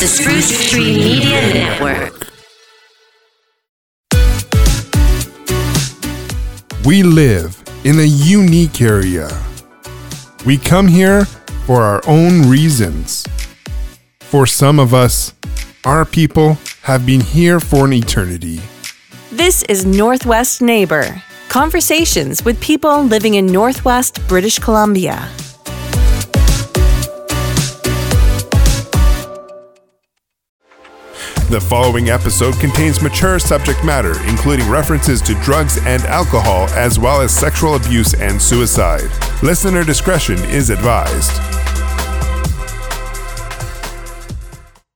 the Spruce Tree Media Network. We live in a unique area. We come here for our own reasons. For some of us, our people have been here for an eternity. This is Northwest Neighbor conversations with people living in Northwest British Columbia. The following episode contains mature subject matter, including references to drugs and alcohol, as well as sexual abuse and suicide. Listener discretion is advised.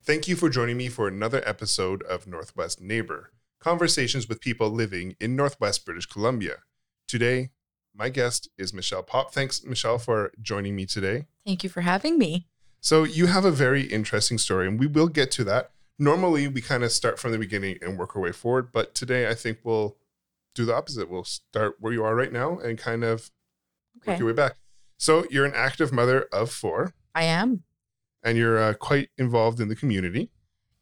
Thank you for joining me for another episode of Northwest Neighbor conversations with people living in Northwest British Columbia. Today, my guest is Michelle Popp. Thanks, Michelle, for joining me today. Thank you for having me. So, you have a very interesting story, and we will get to that normally we kind of start from the beginning and work our way forward, but today I think we'll do the opposite. We'll start where you are right now and kind of okay. work your way back. So you're an active mother of four. I am. And you're uh, quite involved in the community.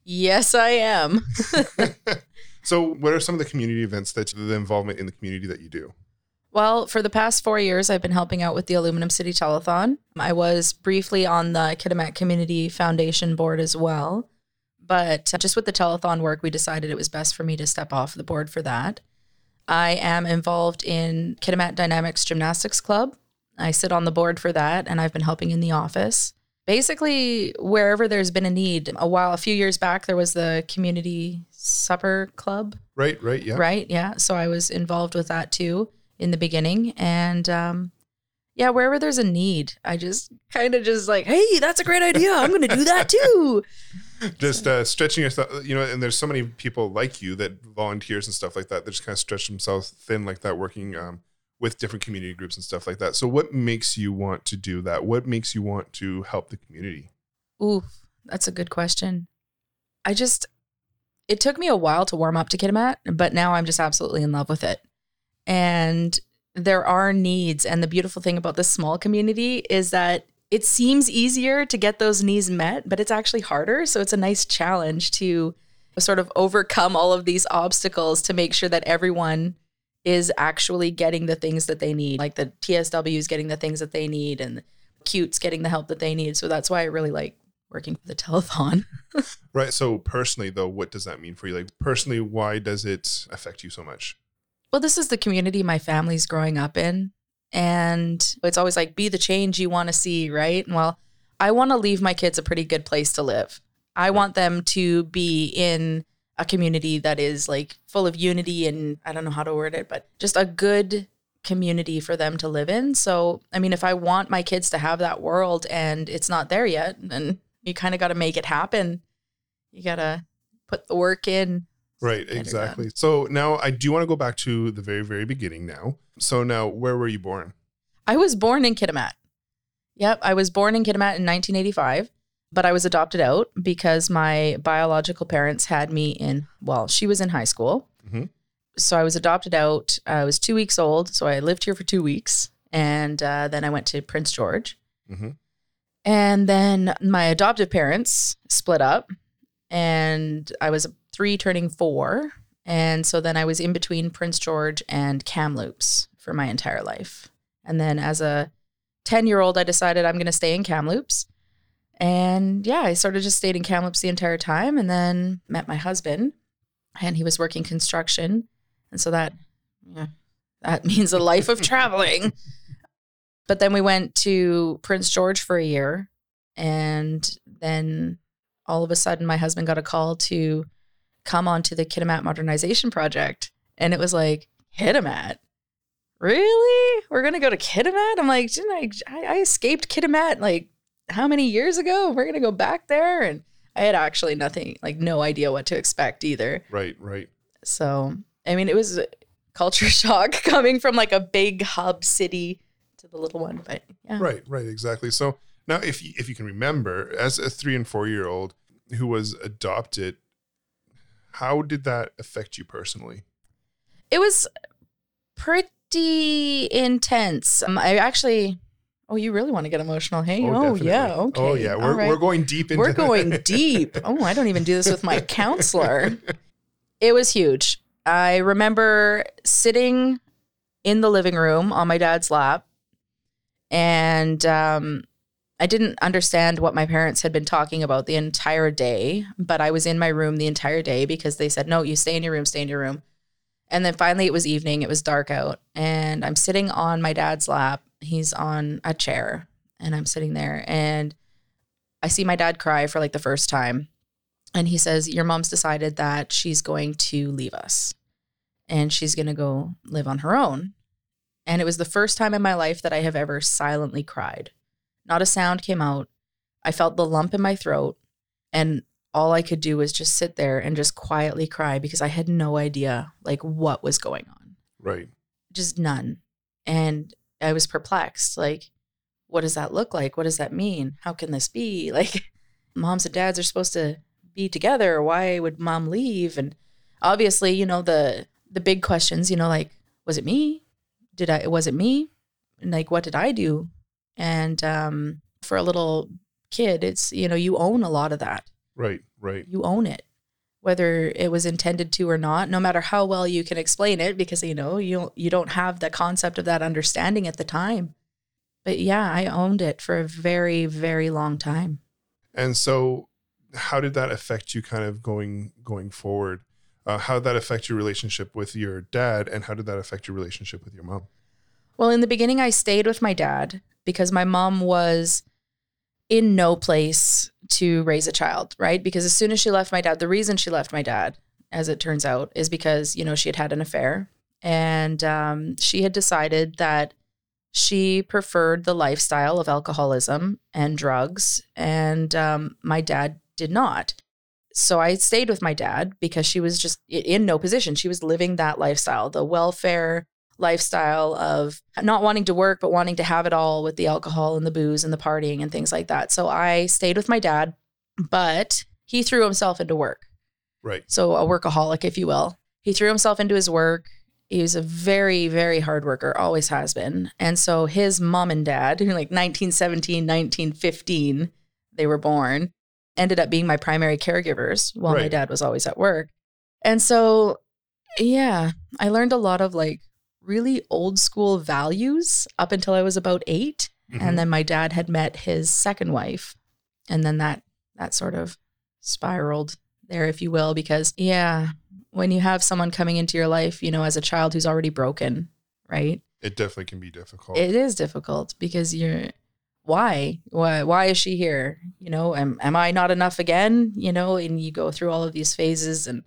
Yes, I am. so, what are some of the community events that the involvement in the community that you do? Well, for the past four years, I've been helping out with the Aluminum City Telethon. I was briefly on the Kitimat Community Foundation board as well. But just with the telethon work, we decided it was best for me to step off the board for that. I am involved in Kitimat Dynamics Gymnastics Club. I sit on the board for that, and I've been helping in the office. Basically, wherever there's been a need. A while, a few years back, there was the community supper club. Right, right, yeah. Right, yeah. So I was involved with that too in the beginning. And um, yeah, wherever there's a need, I just kind of just like, hey, that's a great idea. I'm going to do that too. Just uh, stretching yourself, you know, and there's so many people like you that volunteers and stuff like that that just kind of stretch themselves thin like that, working um, with different community groups and stuff like that. So, what makes you want to do that? What makes you want to help the community? Ooh, that's a good question. I just, it took me a while to warm up to Kitimat, but now I'm just absolutely in love with it. And there are needs. And the beautiful thing about this small community is that it seems easier to get those needs met, but it's actually harder. So it's a nice challenge to sort of overcome all of these obstacles to make sure that everyone is actually getting the things that they need, like the TSWs getting the things that they need and cutes getting the help that they need. So that's why I really like working for the telethon. right. So personally though, what does that mean for you? Like personally, why does it affect you so much? well, this is the community my family's growing up in. And it's always like, be the change you want to see, right? Well, I want to leave my kids a pretty good place to live. I want them to be in a community that is like full of unity and I don't know how to word it, but just a good community for them to live in. So, I mean, if I want my kids to have that world and it's not there yet, then you kind of got to make it happen. You got to put the work in, Right, exactly. So now I do want to go back to the very, very beginning now. So now, where were you born? I was born in Kitimat. Yep, I was born in Kitimat in 1985, but I was adopted out because my biological parents had me in, well, she was in high school. Mm-hmm. So I was adopted out. I was two weeks old. So I lived here for two weeks. And uh, then I went to Prince George. Mm-hmm. And then my adoptive parents split up. And I was three turning four. And so then I was in between Prince George and Kamloops for my entire life. And then as a 10 year old, I decided I'm going to stay in Kamloops. And yeah, I sort of just stayed in Kamloops the entire time and then met my husband and he was working construction. And so that, yeah, that means a life of traveling. But then we went to Prince George for a year. And then all of a sudden, my husband got a call to come onto the Kitimat modernization project. And it was like, Kitimat? Really? We're going to go to Kitimat? I'm like, didn't I, I escaped Kitimat like how many years ago? We're going to go back there. And I had actually nothing, like no idea what to expect either. Right, right. So, I mean, it was culture shock coming from like a big hub city to the little one, but yeah. Right, right, exactly. So now if you, if you can remember as a 3 and 4 year old who was adopted how did that affect you personally? It was pretty intense. Um, I actually, Oh, you really want to get emotional, hey? Oh, Oh, yeah. Okay. Oh yeah, we're right. we're going deep into We're going deep. Oh, I don't even do this with my counselor. It was huge. I remember sitting in the living room on my dad's lap, and um, I didn't understand what my parents had been talking about the entire day, but I was in my room the entire day because they said, No, you stay in your room, stay in your room. And then finally it was evening, it was dark out, and I'm sitting on my dad's lap. He's on a chair, and I'm sitting there, and I see my dad cry for like the first time. And he says, Your mom's decided that she's going to leave us and she's going to go live on her own. And it was the first time in my life that I have ever silently cried. Not a sound came out. I felt the lump in my throat. And all I could do was just sit there and just quietly cry because I had no idea like what was going on right. just none. And I was perplexed. Like, what does that look like? What does that mean? How can this be? Like, moms and dads are supposed to be together. Why would mom leave? And obviously, you know, the the big questions, you know, like, was it me? Did I was it me? And like what did I do? And um for a little kid, it's you know, you own a lot of that Right. Right. you own it whether it was intended to or not no matter how well you can explain it because you know you don't, you don't have the concept of that understanding at the time but yeah i owned it for a very very long time And so, how did that affect you, kind of going going forward? Uh, how did that affect your relationship with your dad, and how did that affect your relationship with your mom? Well in the beginning i stayed with my dad because my mom was in no place to raise a child right? Because as soon as she left my dad the reason she left my dad as it turns out is because you know she had had an affair. And um, she had decided that she preferred the lifestyle of alcoholism and drugs. And um, my dad did not. So i stayed with my dad because she was just in no position. She was living that lifestyle the welfare lifestyle of not wanting to work but wanting to have it all with the alcohol and the booze and the partying and things like that so i stayed with my dad but he threw himself into work Right. so a workaholic, if you will. He threw himself into his work. He was a very, very hard worker, always has been. And so his mom and dad, who like 1917, 1915, they were born, ended up being my primary caregivers while my dad was always at work. And so, yeah, I learned a lot of like really old school values up until I was about 8 Mhm. And then my dad had met his second wife. And then that that sort of spiraled there, if you will, because yeah, when you have someone coming into your life, you know, as a child who's already broken, right? it definitely can be difficult. It is difficult because you're why? Why why is she here? You know, am am I not enough again? You know, and you go through all of these phases and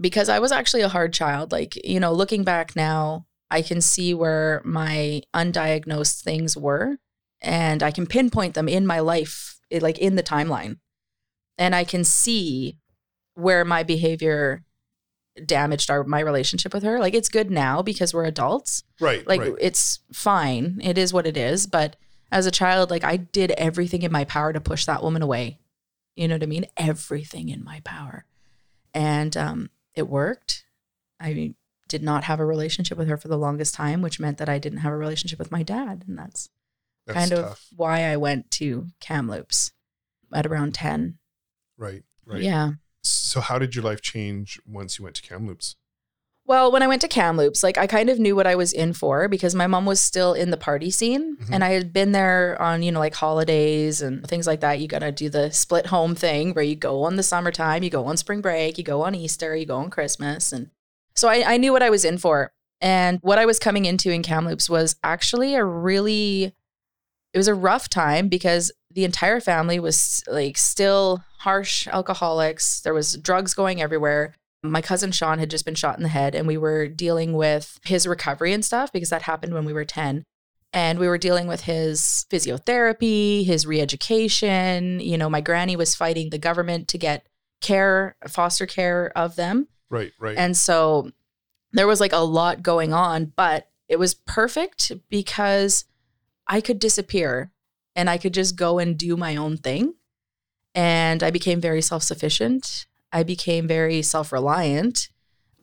because I was actually a hard child, like, you know, looking back now, I can see where my undiagnosed things were and I can pinpoint them in my life, like in the timeline. And I can see where my behavior damaged our my relationship with her. Like it's good now because we're adults right. like right. it's fine it is what it is but as a child like i did everything in my power to push that woman away you know what i mean everything in my power and um it worked i did not have a relationship with her for the longest time which meant that i didn't have a relationship with my dad and that's, That's kind of why i went to kamloops at around 10 Right. Right. yeah So, how did your life change once you went to Kamloops? Well, when I went to Kamloops, like I kind of knew what I was in for because my mom was still in the party scene Mhm. and I had been there on, you know, like holidays and things like that. You got to do the split home thing where you go on the summertime, you go on spring break, you go on Easter, you go on Christmas. And so I, I knew what I was in for. And what I was coming into in Kamloops was actually a really, it was a rough time because the entire family was like still harsh alcoholics. There was drugs going everywhere my cousin Sean had just been shot in the head, and we were dealing with his recovery and stuff because that happened when we were 10. And we were dealing with his physiotherapy, his re education. You know, my granny was fighting the government to get care, foster care of them. Right. Right. And so there was like a lot going on, but it was perfect because I could disappear and I could just go and do my own thing. And I became very self sufficient. I became very self reliant.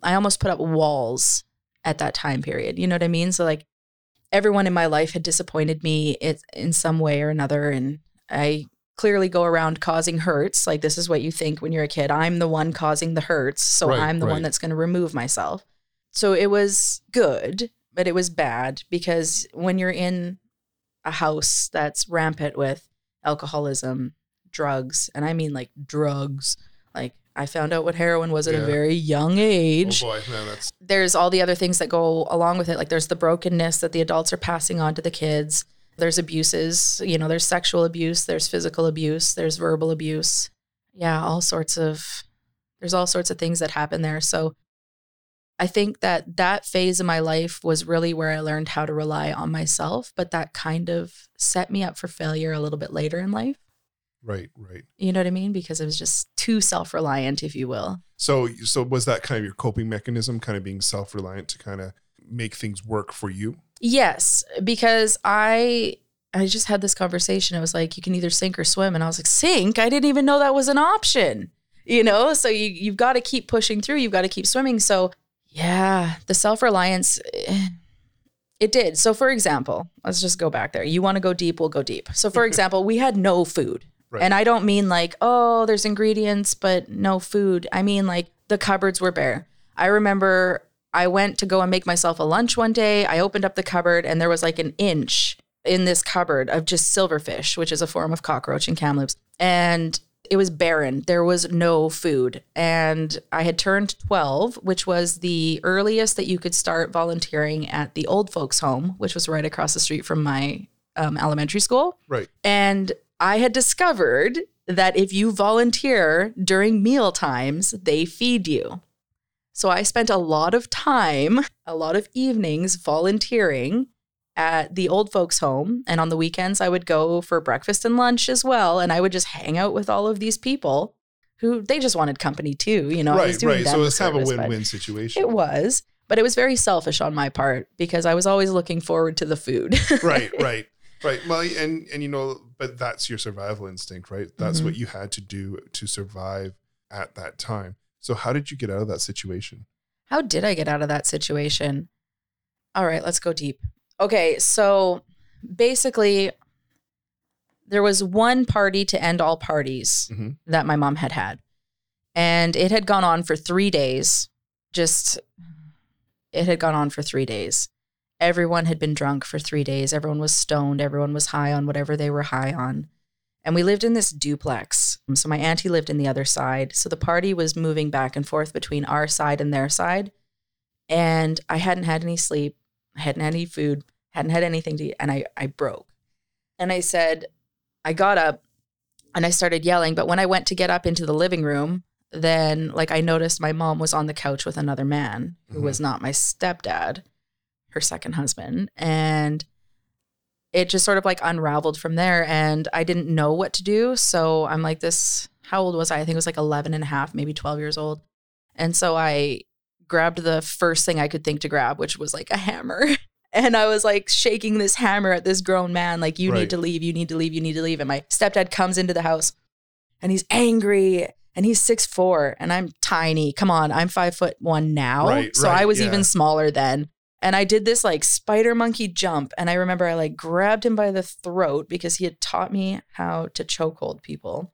I almost put up walls at that time period. You know what I mean? So, like, everyone in my life had disappointed me in some way or another. And I clearly go around causing hurts. Like, this is what you think when you're a kid. I'm the one causing the hurts. So Right, I'm the right. one that's going to remove myself. So it was good, but it was bad because when you're in a house that's rampant with alcoholism, drugs, and I mean like drugs, like I found out what heroin was at Yeah. a very young Oh age boy, man, that's there's all the other things that go along with it. Like there's the brokenness that the adults are passing on to the kids. There's abuses, you know, there's sexual abuse, there's physical abuse, there's verbal abuse. Yeah, all sorts of there's all sorts of things that happen there. So I think that that phase of my life was really where I learned how to rely on myself, but that kind of set me up for failure a little bit later in life. right, right. You know what I mean? Because it was just too self-reliant, if you will. So, so was that kind of your coping mechanism, kind of being self-reliant to kind of make things work for you? Yes, because I I just had this conversation. It was like you can either sink or swim, and I was like, sink? I didn't even know that was an option. You know, so you you've got to keep pushing through. You've got to keep swimming. So yeah, the self reliance. Eh, it did. So, for example, let's just go back there. You want to go deep, we'll go deep. So, for example, we had no food. Right. And I don't mean like, oh, there's ingredients, but no food. I mean like the cupboards were bare. I remember I went to go and make myself a lunch one day. I opened up the cupboard and there was like an inch in this cupboard of just silverfish, which is a form of cockroach in Kamloops. And it was barren. There was no food. And I had turned 12, which was the earliest that you could start volunteering at the old folks home, which was right across the street from my um, elementary school. Right. And I had discovered that if you volunteer during meal times, they feed you. So I spent a lot of time, a lot of evenings volunteering at the old folks home and on the weekends I would go for breakfast and lunch as well and I would just hang out with all of these people who they just wanted company too, you know. Right, right. So it's kind of a win-win situation. It was, but it was very selfish on my part because I was always looking forward to the food. right, right, right. Well, and and you know, but that's your survival instinct, right? That's Mm-hmm. what you had to do to survive at that time. So how did you get out of that situation? How did I get out of that situation? All right, let's go deep. Okay, so basically, there was one party to end all parties Mhm. that my mom had had. And it had gone on for three days. Just, it had gone on for three days. Everyone had been drunk for three days. Everyone was stoned. Everyone was high on whatever they were high on. And we lived in this duplex. So my auntie lived in the other side. So the party was moving back and forth between our side and their side. And I hadn't had any sleep. I hadn't had any food, hadn't had anything to eat. And I, I broke. And I said, I got up and I started yelling. But when I went to get up into the living room, then like I noticed my mom was on the couch with another man who Mhm. was not my stepdad, her second husband. And it just sort of like unraveled from there. And I didn't know what to do. So I'm like, this, how old was I? I think it was like 11 and a half, maybe 12 years old. And so I grabbed the first thing I could think to grab, which was like a hammer. And I was like shaking this hammer at this grown man, like, you Right. need to leave, you need to leave, you need to leave. And my stepdad comes into the house and he's angry and he's six four and I'm tiny. Come on, I'm five foot one now. Right, so right, I was yeah. even smaller then. And I did this like spider monkey jump. And I remember I like grabbed him by the throat because he had taught me how to chokehold people.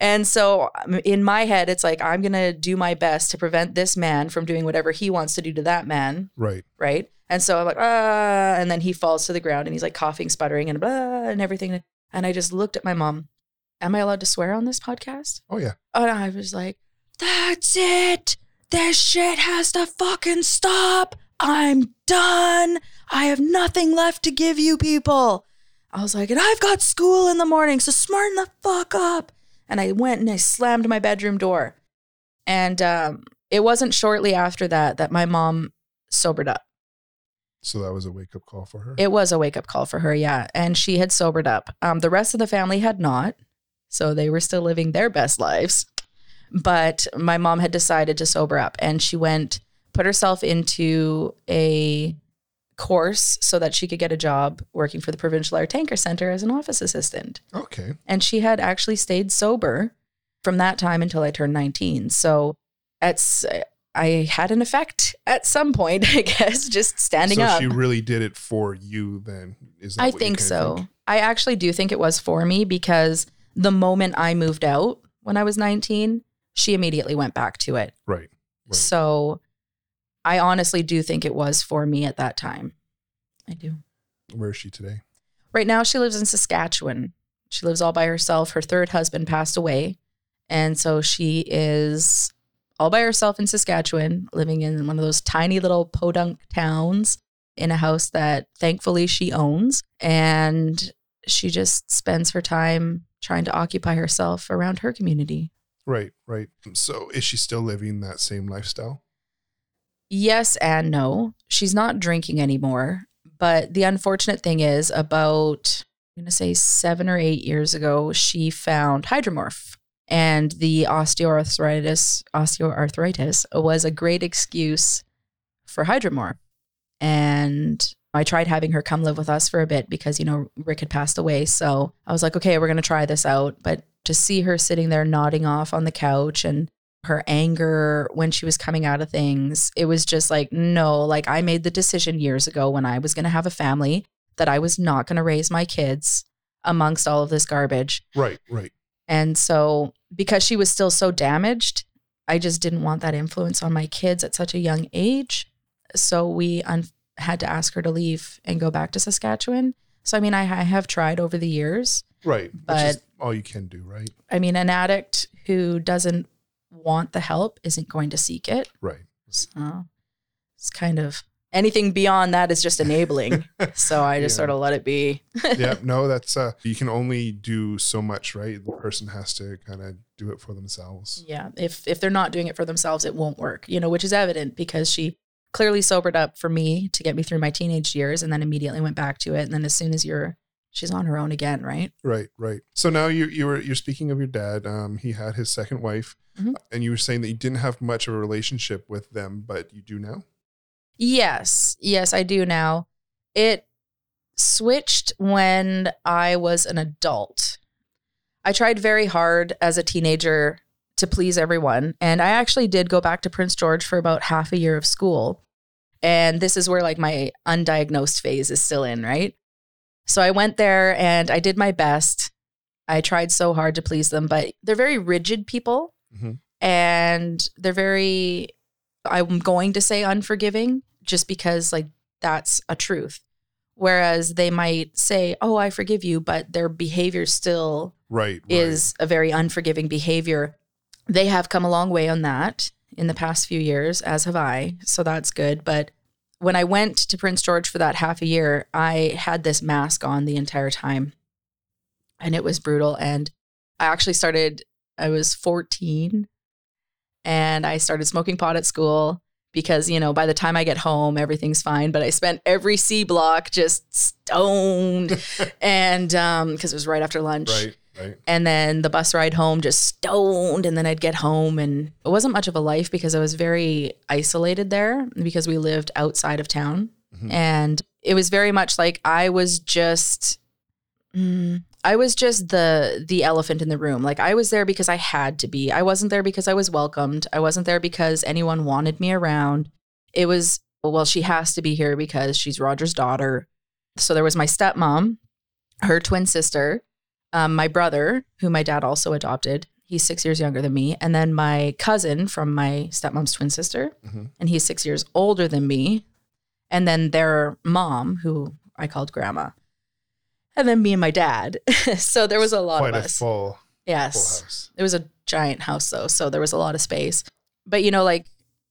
And so um, in my head, it's like, I'm going to do my best to prevent this man from doing whatever he wants to do to that man Right. right? And so I'm like, ah, and then he falls to the ground and he's like coughing, sputtering, and blah, and everything. And I just looked at my mom. Am I allowed to swear on this podcast? Oh yeah. And I was like, that's it. This shit has to fucking stop. I'm done. I have nothing left to give you people. I was like, and I've got school in the morning, so smarten the fuck up. And I went and I slammed my bedroom door. And um, it wasn't shortly after that that my mom sobered up. So that was a wake-up call for her. It was a wake up call for her, yeah. And she had sobered up. Um, the rest of the family had not. So they were still living their best lives. But my mom had decided to sober up and she went, put herself into a course so that she could get a job working for the Provincial Air Tanker Center as an office assistant. okay. And she had actually stayed sober from that time until I turned 19. So it's, I had an effect at some point, I guess, just standing so up. she really did it for you then. Is that I think so. think? I actually do think it was for me because the moment I moved out when I was 19, she immediately went back to it. Right. Right. So I honestly do think it was for me at that time. I do. Where is she today? Right now, she lives in Saskatchewan. She lives all by herself. Her third husband passed away. And so she is all by herself in Saskatchewan, living in one of those tiny little podunk towns in a house that thankfully she owns. And she just spends her time trying to occupy herself around her community. Right, right. So is she still living that same lifestyle? Yes and no. She's not drinking anymore. But the unfortunate thing is, about, I'm going to say seven or eight years ago, she found hydromorph. And the osteoarthritis, osteoarthritis was a great excuse for hydromorph. And I tried having her come live with us for a bit because, you know, Rick had passed away. So I was like, okay, we're going to try this out. But to see her sitting there nodding off on the couch and her anger when she was coming out of things, it was just like, no, like I made the decision years ago when I was going to have a family that I was not going to raise my kids amongst all of this garbage. Right, right. And so, because she was still so damaged, I just didn't want that influence on my kids at such a young age. So, we un- had to ask her to leave and go back to Saskatchewan. So, I mean, I, I have tried over the years. Right. Which But- is all you can do, right? I mean, an addict who doesn't want the help isn't going to seek it. Right. So, it's kind of anything beyond that is just enabling. so, I just Yeah. sort of let it be. yeah, no, that's uh you can only do so much, right? The person has to kind of do it for themselves. Yeah, if if they're not doing it for themselves, it won't work. You know, which is evident because she clearly sobered up for me to get me through my teenage years, and then immediately went back to it. And then as soon as you're, she's on her own again, right? Right, right. So now you you were you're speaking of your dad. Um, he had his second wife, Mhm. and you were saying that you didn't have much of a relationship with them, but you do now. Yes, yes, I do now. It switched when I was an adult. I tried very hard as a teenager to please everyone. And I actually did go back to Prince George for about half a year of school. And this is where like my undiagnosed phase is still in, right? So I went there and I did my best. I tried so hard to please them, but they're very rigid people Mhm. and they're very, I'm going to say unforgiving just because like that's a truth. Whereas they might say, Oh, I forgive you, but their behavior still Right, right. is a very unforgiving behavior. They have come a long way on that in the past few years, as have I. So that's good. But when I went to Prince George for that half a year, I had this mask on the entire time. And it was brutal. And I actually started, I was 14 and I started smoking pot at school because, you know, by the time I get home, everything's fine. But I spent every C block just stoned and um because it was right after lunch right, right. and then the bus ride home just stoned and then i'd get home and it wasn't much of a life because i was very isolated there because we lived outside of town. Mhm. and it was very much like i was just mm, i was just the the elephant in the room. Like i was there because i had to be. I wasn't there because i was welcomed. I wasn't there because anyone wanted me around. It was well she has to be here because she's roger's daughter. So there was my stepmom her twin sister um, my brother, who my dad also adopted, he's six years younger than me, and then my cousin from my stepmom's twin sister, Mhm. and he's six years older than me, and then their mom, who I called grandma, and then me and my dad. so there was a lot Quite of us. full, full yes, house. it was a giant house though, so there was a lot of space. But you know, like,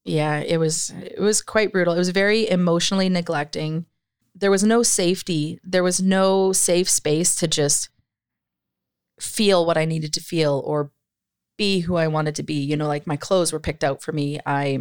yeah, it was it was quite brutal. It was very emotionally neglecting. There was no safety. There was no safe space to just feel what I needed to feel or be who I wanted to be. You know, like my clothes were picked out for me. I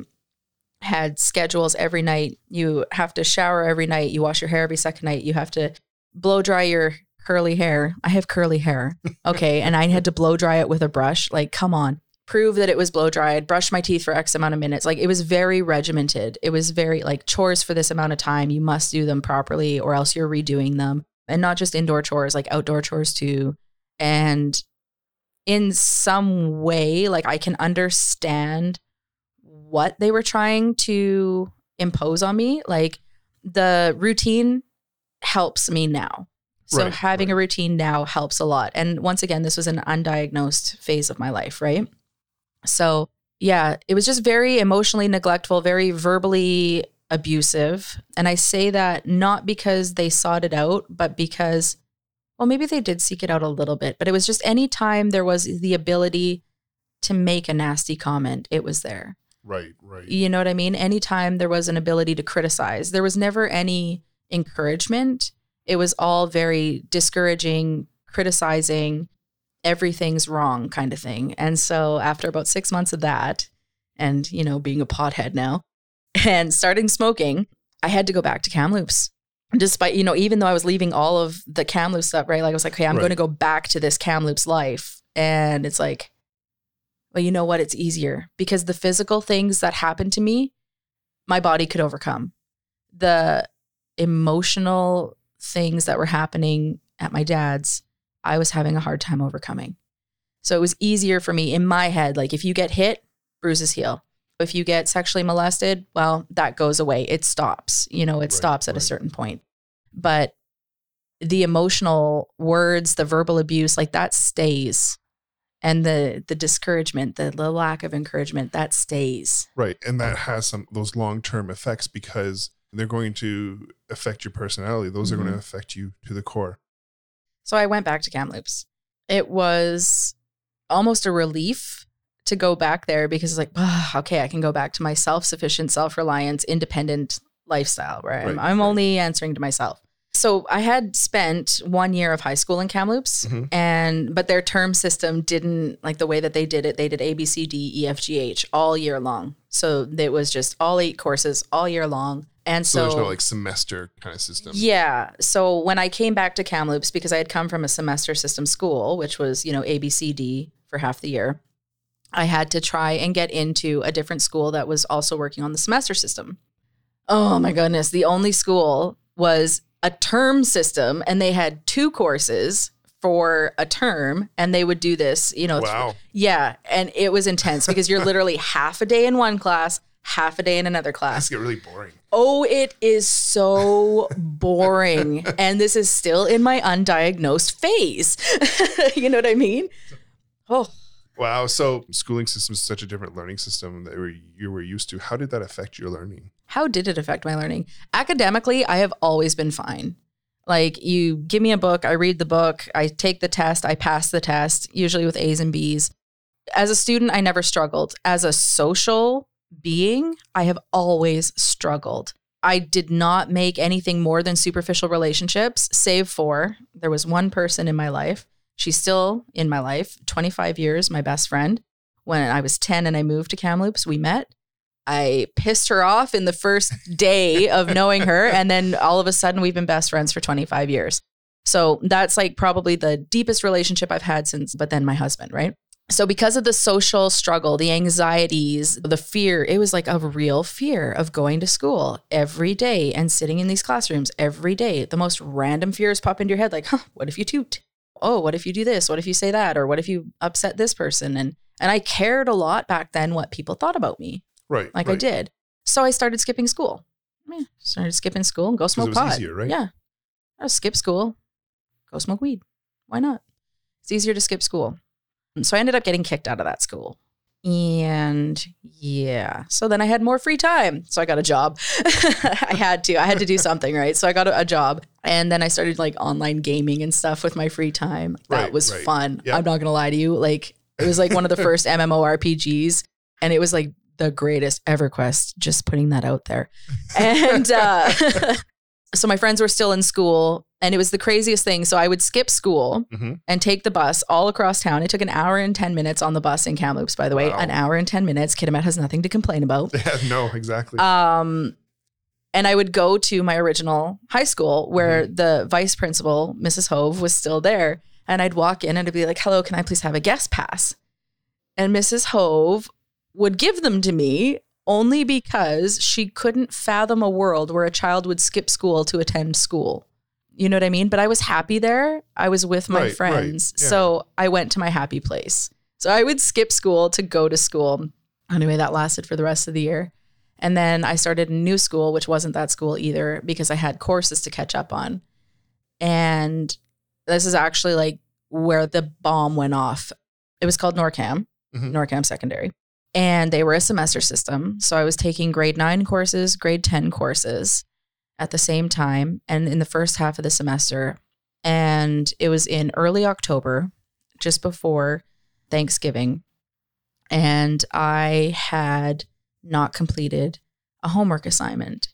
had schedules every night. You have to shower every night. You wash your hair every second night. You have to blow dry your curly hair. I have curly hair. Okay. and I had to blow dry it with a brush. Like, come on. Prove that it was blow dried, brush my teeth for X amount of minutes. Like, it was very regimented. It was very like chores for this amount of time. You must do them properly or else you're redoing them. And not just indoor chores, like outdoor chores too. And in some way, like I can understand what they were trying to impose on me. Like the routine helps me now. So Right, having right. a routine now helps a lot. And once again, this was an undiagnosed phase of my life, right? So, yeah, it was just very emotionally neglectful, very verbally abusive. And I say that not because they sought it out, but because, well, maybe they did seek it out a little bit, but it was just any time there was the ability to make a nasty comment, it was there. Right, right. You know what I mean? Anytime there was an ability to criticize, there was never any encouragement. It was all very discouraging, criticizing, everything's wrong kind of thing. And so after about six months of that, and you know, being a pothead now and starting smoking, I had to go back to Kamloops. Despite, you know, even though I was leaving all of the Kamloops stuff, right? Like I was like, okay, I'm Right. going to go back to this Kamloops life. And it's like, well, you know what? It's easier because the physical things that happened to me, my body could overcome. The emotional things that were happening at my dad's, I was having a hard time overcoming. So it was easier for me in my head. Like if you get hit, bruises heal. If you get sexually molested, well, that goes away. It stops. You know, it Right, stops at a certain point. But the emotional words, the verbal abuse, like that stays. And the the discouragement, the, the lack of encouragement, that stays. Right. And that has some those long term effects because they're going to affect your personality. Those are going Mm-hmm. to affect you to the core. So I went back to Kamloops. It was almost a relief to go back there because it's like, "Ah, okay, I can go back to my self sufficient, self reliance, independent lifestyle, right? I'm, I'm right. only answering to myself. So I had spent one year of high school in Kamloops, Mhm. and but their term system didn't like the way that they did it. They did A B C D E F G H all year long. So it was just all eight courses all year long. And So, so, there's no like semester kind of system. yeah. So when I came back to Kamloops, because I had come from a semester system school, which was, you know, A, B, C, D for half the year, I had to try and get into a different school that was also working on the semester system. Oh my goodness. The only school was a term system, and they had two courses for a term, and they would do this, you know, th- yeah. And it was intense because you're literally half a day in one class, half a day in another class. That's get really boring. Oh, it is so boring. and this is still in my undiagnosed phase. you know what I mean? Oh, Wow. So schooling system is such a different learning system that you were used to. How did that affect your learning? how did it affect my learning? Academically, I have always been fine. Like, you give me a book, I read the book, I take the test, I pass the test, usually with A's and B's. As a student, I never struggled. As a social being, I have always struggled. I did not make anything more than superficial relationships, save for there was one person in my life. She's still in my life, 25 years, my best friend. When I was 10 and I moved to Kamloops, we met. I pissed her off in the first day of knowing her. And then all of a sudden, we've been best friends for 25 years. So that's like probably the deepest relationship I've had since, but then my husband, right? So, because of the social struggle, the anxieties, the fear, it was like a real fear of going to school every day and sitting in these classrooms every day. The most random fears pop into your head like, huh, what if you toot? Oh, what if you do this? What if you say that? Or what if you upset this person? And and I cared a lot back then what people thought about me Right. like I did. So I started skipping school. Yeah, started skipping school and go smoke it was pot. easier, right? Yeah. I'll skip school, go smoke weed. Why not? It's easier to skip school. And so I ended up getting kicked out of that school. And yeah, so then I had more free time. So I got a job. I had to. I had to do something, right? So I got a, a job. And then I started like online gaming and stuff with my free time. That Right, was right. fun. Yeah. I'm not going to lie to you. Like, it was like one of the first MMORPGs. And it was like the greatest EverQuest, just putting that out there. And uh, so my friends were still in school. And it was the craziest thing. So I would skip school Mhm. and take the bus all across town. It took an hour and 10 minutes on the bus in Kamloops, by the way. Wow. An hour and 10 minutes. Kitimat has nothing to complain about. Yeah. No. Exactly. Um, and I would go to my original high school where Mm-hmm. the vice principal, Mrs. Hove, was still there. And I'd walk in and I'd be like, hello, can I please have a guest pass? And Mrs. Hove would give them to me only because she couldn't fathom a world where a child would skip school to attend school. You know what I mean? But I was happy there. I was with my Right, right. friends. Yeah. So I went to my happy place. So I would skip school to go to school. Anyway, that lasted for the rest of the year. And then I started a new school, which wasn't that school either, because I had courses to catch up on. And this is actually like where the bomb went off. It was called NorKam, Mhm. NorKam Secondary. And they were a semester system. So I was taking grade nine courses, grade 10 courses at the same time and in the first half of the semester. And it was in early October, just before Thanksgiving. And I had not completed a homework assignment.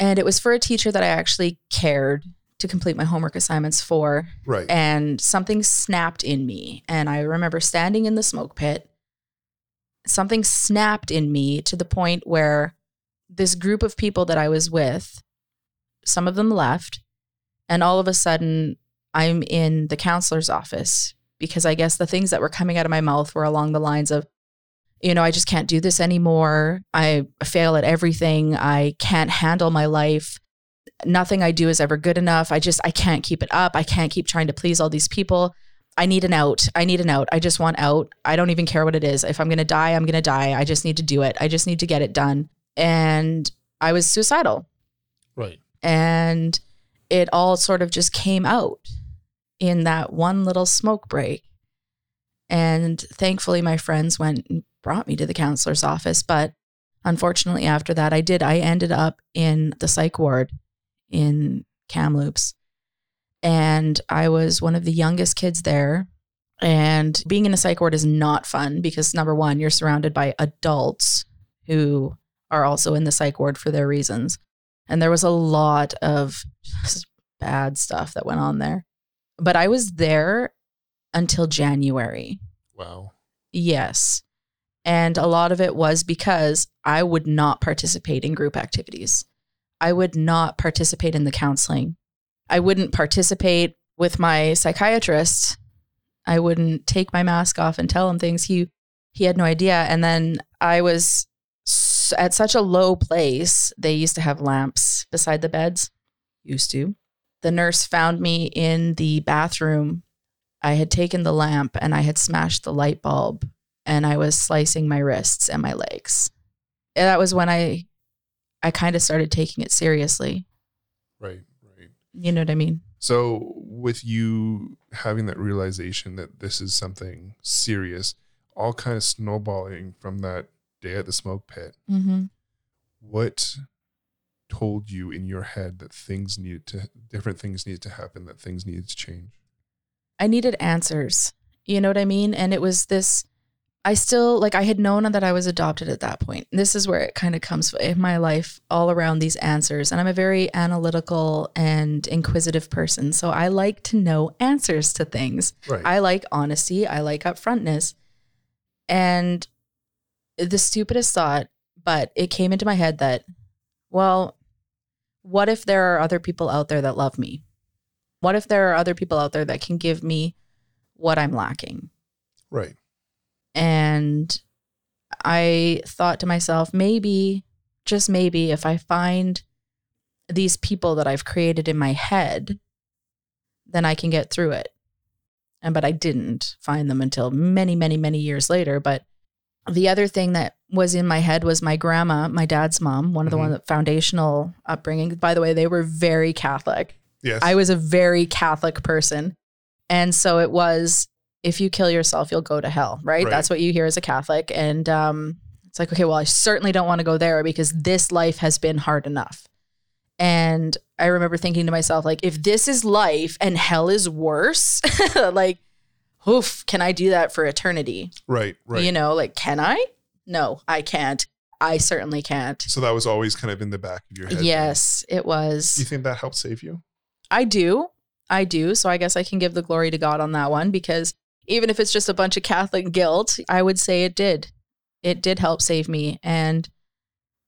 And it was for a teacher that I actually cared to complete my homework assignments for Right. and something snapped in me. And I remember standing in the smoke pit. Something snapped in me to the point where this group of people that I was with, some of them left, and all of a sudden I'm in the counselor's office because I guess the things that were coming out of my mouth were along the lines of, you know, I just can't do this anymore. I fail at everything. I can't handle my life nothing I do is ever good enough. I just I can't keep it up. I can't keep trying to please all these people. I need an out. I need an out. I just want out. I don't even care what it is. If I'm going to die, I'm going to die. I just need to do it. I just need to get it done. And I was suicidal. Right. And it all sort of just came out in that one little smoke break. And thankfully, my friends went and brought me to the counselor's office. But unfortunately, after that, I did. I ended up in the psych ward in Kamloops. And I was one of the youngest kids there. And being in a psych ward is not fun because number one, you're surrounded by adults who are also in the psych ward for their reasons. And there was a lot of bad stuff that went on there. But I was there until January. Wow. Yes. And a lot of it was because I would not participate in group activities. I would not participate in the counseling. I wouldn't participate with my psychiatrist. I wouldn't take my mask off and tell him things. He he had no idea. And then I was at such a low place. They used to have lamps beside the beds. Used to. The nurse found me in the bathroom. I had taken the lamp and I had smashed the light bulb and I was slicing my wrists and my legs. And that was when I I kind of started taking it seriously. Right. Right. You know what I mean? So, with you having that realization that this is something serious, all kind of snowballing from that day at the smoke pit, Mm-hmm. what told you in your head that things needed to, different things needed to happen, that things needed to change? I needed answers. You know what I mean? And it was this I still like I had known that I was adopted at that point. This is where it kind of comes in my life all around these answers. And I'm a very analytical and inquisitive person. So I like to know answers to things. Right. I like honesty. I like upfrontness. And the stupidest thought, but it came into my head that, well, what if there are other people out there that love me? What if there are other people out there that can give me what I'm lacking? right. And I thought to myself, maybe, just maybe, if I find these people that I've created in my head, then I can get through it. And but I didn't find them until many, many, many years later. But the other thing that was in my head was my grandma, my dad's mom, one of the Mhm. one that foundational upbringing. By the way, they were very Catholic. Yes. I was a very Catholic person. And so it was if you kill yourself, you'll go to hell, right? Right. That's what you hear as a Catholic. And um, it's like, okay, well, I certainly don't want to go there because this life has been hard enough. And I remember thinking to myself, like, if this is life and hell is worse, like, oof, can I do that for eternity? right. Right. You know, like, can I? No, I can't. I certainly can't. so that was always kind of in the back of your head. then. Yes, it was. You think that helped save you? I do. I do. So I guess I can give the glory to God on that one because even if it's just a bunch of Catholic guilt, I would say it did. It did help save me. And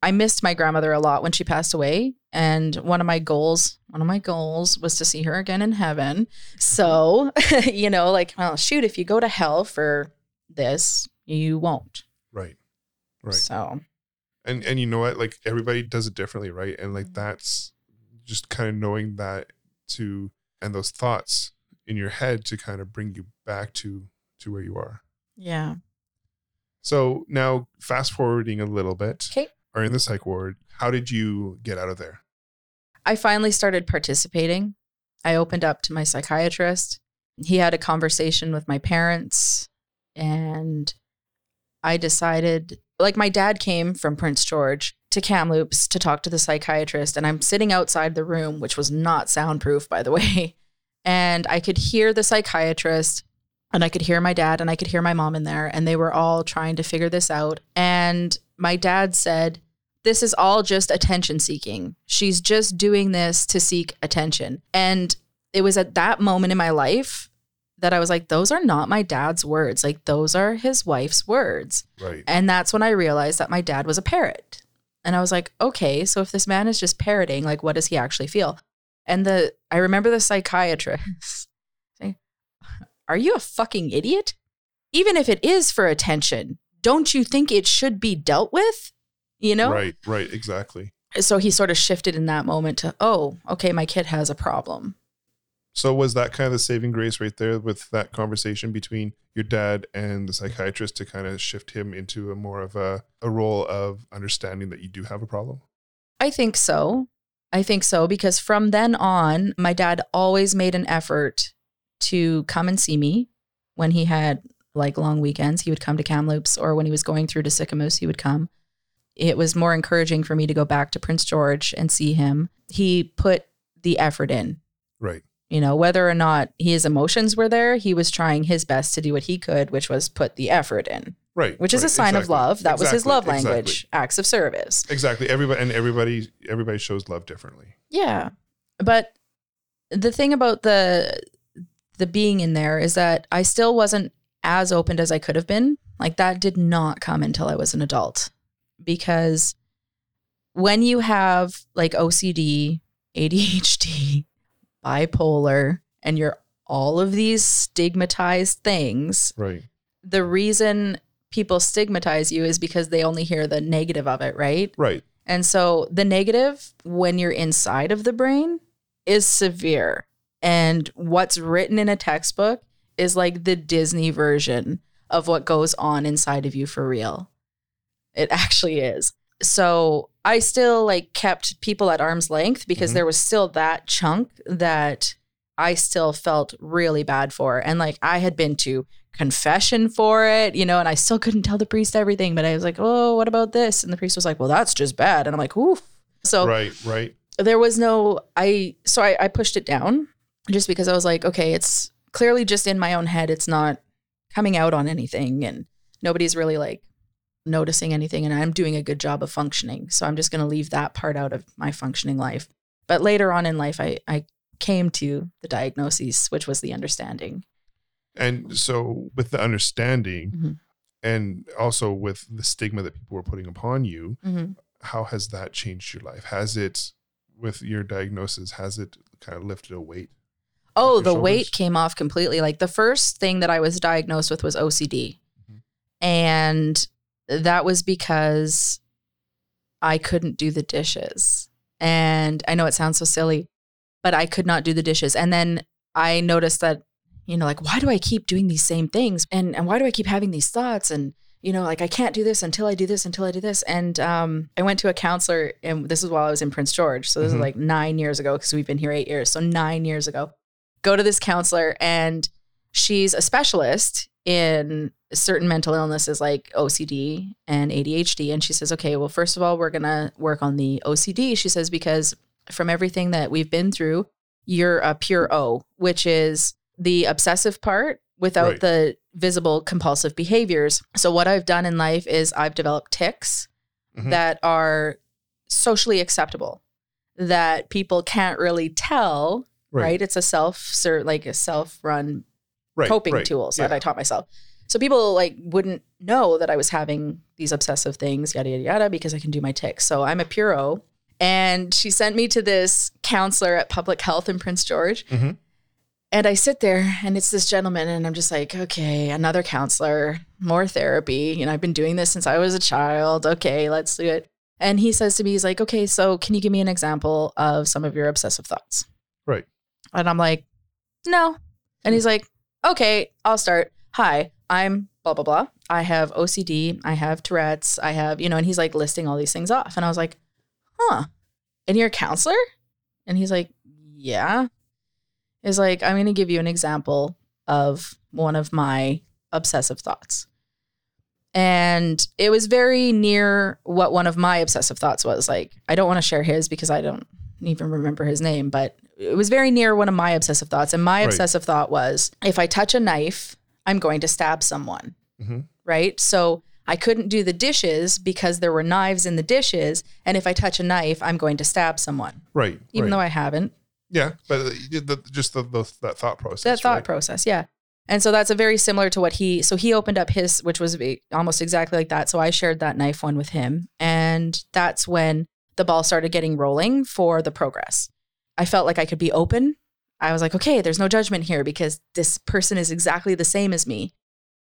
I missed my grandmother a lot when she passed away. And one of my goals, one of my goals was to see her again in heaven. So, you know, like, well, shoot, if you go to hell for this, you won't. Right. Right. So, and and you know what like everybody does it differently right and like mm-hmm. that's just kind of knowing that to and those thoughts in your head to kind of bring you back to to where you are yeah. So now, fast forwarding a little bit, Okay. are in the psych ward. How did you get out of there? I finally started participating. I opened up to my psychiatrist. He had a conversation with my parents, and I decided, like, my dad came from Prince George to Kamloops to talk to the psychiatrist, and I'm sitting outside the room, which was not soundproof, by the way. And I could hear the psychiatrist, and I could hear my dad, and I could hear my mom in there, and they were all trying to figure this out. And my dad said, this is all just attention seeking. She's just doing this to seek attention. And it was at that moment in my life that I was like, those are not my dad's words. Like, those are his wife's words. Right. And that's when I realized that my dad was a parrot. And I was like, okay, so if this man is just parroting, like, what does he actually feel? And the, I remember the psychiatrist saying, Are you a fucking idiot? Even if it is for attention, don't you think it should be dealt with? You know? Right. Right. Exactly. so he sort of shifted in that moment to, oh, okay, my kid has a problem. So was that kind of the saving grace right there with that conversation between your dad and the psychiatrist to kind of shift him into a more of a, a role of understanding that you do have a problem? I think so. I think so because from then on, my dad always made an effort to come and see me when he had like long weekends. He would come to Kamloops or when he was going through to Sicamous, he would come. It was more encouraging for me to go back to Prince George and see him. He put the effort in. Right. You know, whether or not his emotions were there, he was trying his best to do what he could, which was put the effort in, Right. which is right, a sign of love. That was his exactly, love exactly, language, acts of service. Exactly. Everybody and everybody everybody shows love differently. Yeah. But the thing about the the being in there is that I still wasn't as open as I could have been. Like that did not come until I was an adult. Because when you have like OCD, ADHD, bipolar, and you're all of these stigmatized things, Right. the reason people stigmatize you is because they only hear the negative of it, right? Right. And so the negative when you're inside of the brain is severe. And what's written in a textbook is like the Disney version of what goes on inside of you for real. It actually is. So I still like kept people at arm's length because Mhm. there was still that chunk that I still felt really bad for. And like I had been to confession for it, you know, and I still couldn't tell the priest everything, but I was like, oh, what about this? And the priest was like, well, that's just bad. And I'm like, oof. So Right. Right. there was no, I, so I, I pushed it down just because I was like, okay, it's clearly just in my own head. It's not coming out on anything and nobody's really like noticing anything. And I'm doing a good job of functioning. So I'm just going to leave that part out of my functioning life. But later on in life, I, I came to the diagnosis, which was the understanding. And so with the understanding Mhm. and also with the stigma that people were putting upon you, Mm-hmm. how has that changed your life? Has it with your diagnosis, has it kind of lifted a weight? Oh, the weight came off completely. Like the first thing that I was diagnosed with was OCD. Mhm. And that was because I couldn't do the dishes. And I know it sounds so silly, but I could not do the dishes. And then I noticed that, you know, like, why do I keep doing these same things? And, and why do I keep having these thoughts? And, you know, like I can't do this until I do this, until I do this. And um, I went to a counselor, and this is while I was in Prince George. So this Mhm. is like nine years ago because we've been here eight years. So nine years ago go to this counselor and she's a specialist in certain mental illnesses like OCD and ADHD and she says okay well first of all we're going to work on the OCD she says because from everything that we've been through you're a pure O which is the obsessive part without Right. the visible compulsive behaviors so what I've done in life is I've developed tics Mhm. that are socially acceptable that people can't really tell right? It's a self like a self run Right, coping right. tools Yeah. that I taught myself. So people like wouldn't know that I was having these obsessive things, yada yada yada, because I can do my tics. So I'm a pure O, And she sent me to this counselor at public health in Prince George. Mhm. And I sit there and it's this gentleman, and I'm just like, okay, another counselor, more therapy. You know, I've been doing this since I was a child. Okay, let's do it. And he says to me, he's like, okay, so can you give me an example of some of your obsessive thoughts? Right. And I'm like, no. And he's like, okay, I'll start. Hi, I'm blah, blah, blah. I have OCD. I have Tourette's. I have, you know, and he's like listing all these things off. And I was like, huh. And you're a counselor? And he's like, yeah. Is like, I'm going to give you an example of one of my obsessive thoughts. And it was very near what one of my obsessive thoughts was. Like, I don't want to share his because I don't even remember his name, but it was very near one of my obsessive thoughts. And my Right. obsessive thought was if I touch a knife, I'm going to stab someone. Mhm. Right. So I couldn't do the dishes because there were knives in the dishes. And if I touch a knife, I'm going to stab someone, Right. even right. though I haven't. Yeah, but uh, the, just the, the, that thought process. that thought right? process yeah and so that's a very similar to what he so he opened up his which was almost exactly like that so i shared that knife one with him and that's when the ball started getting rolling for the progress i felt like i could be open i was like okay there's no judgment here because this person is exactly the same as me